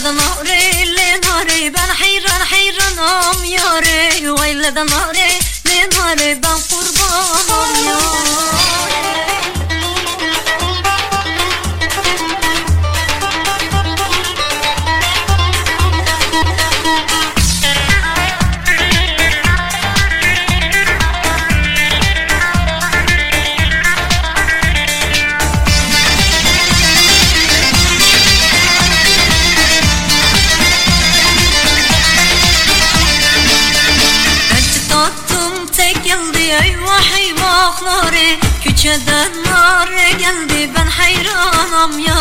ولد نهري لنهري بان حيران حيران ام ياري. ولد نهري لنهري بان قربان ام ياري. Geceden nar geldi ben hayranam ya.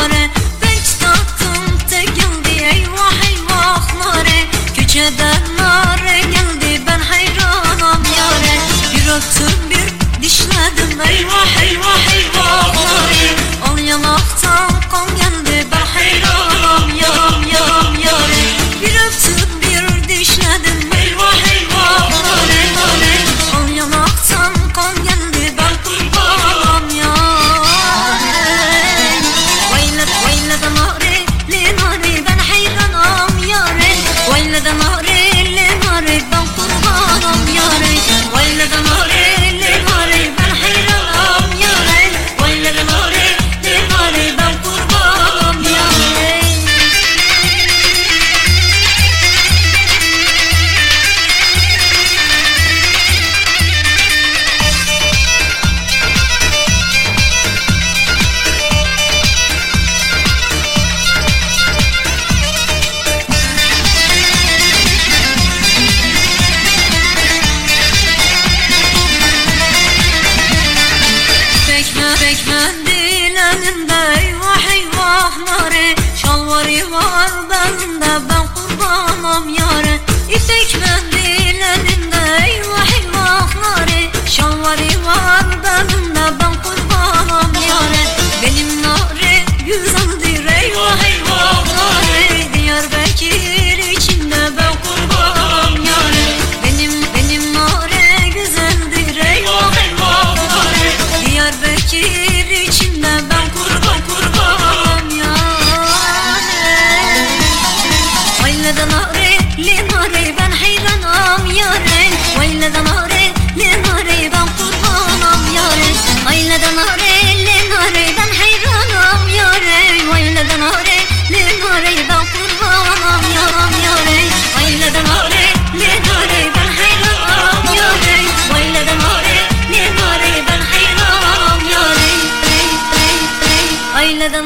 Sevdalarla da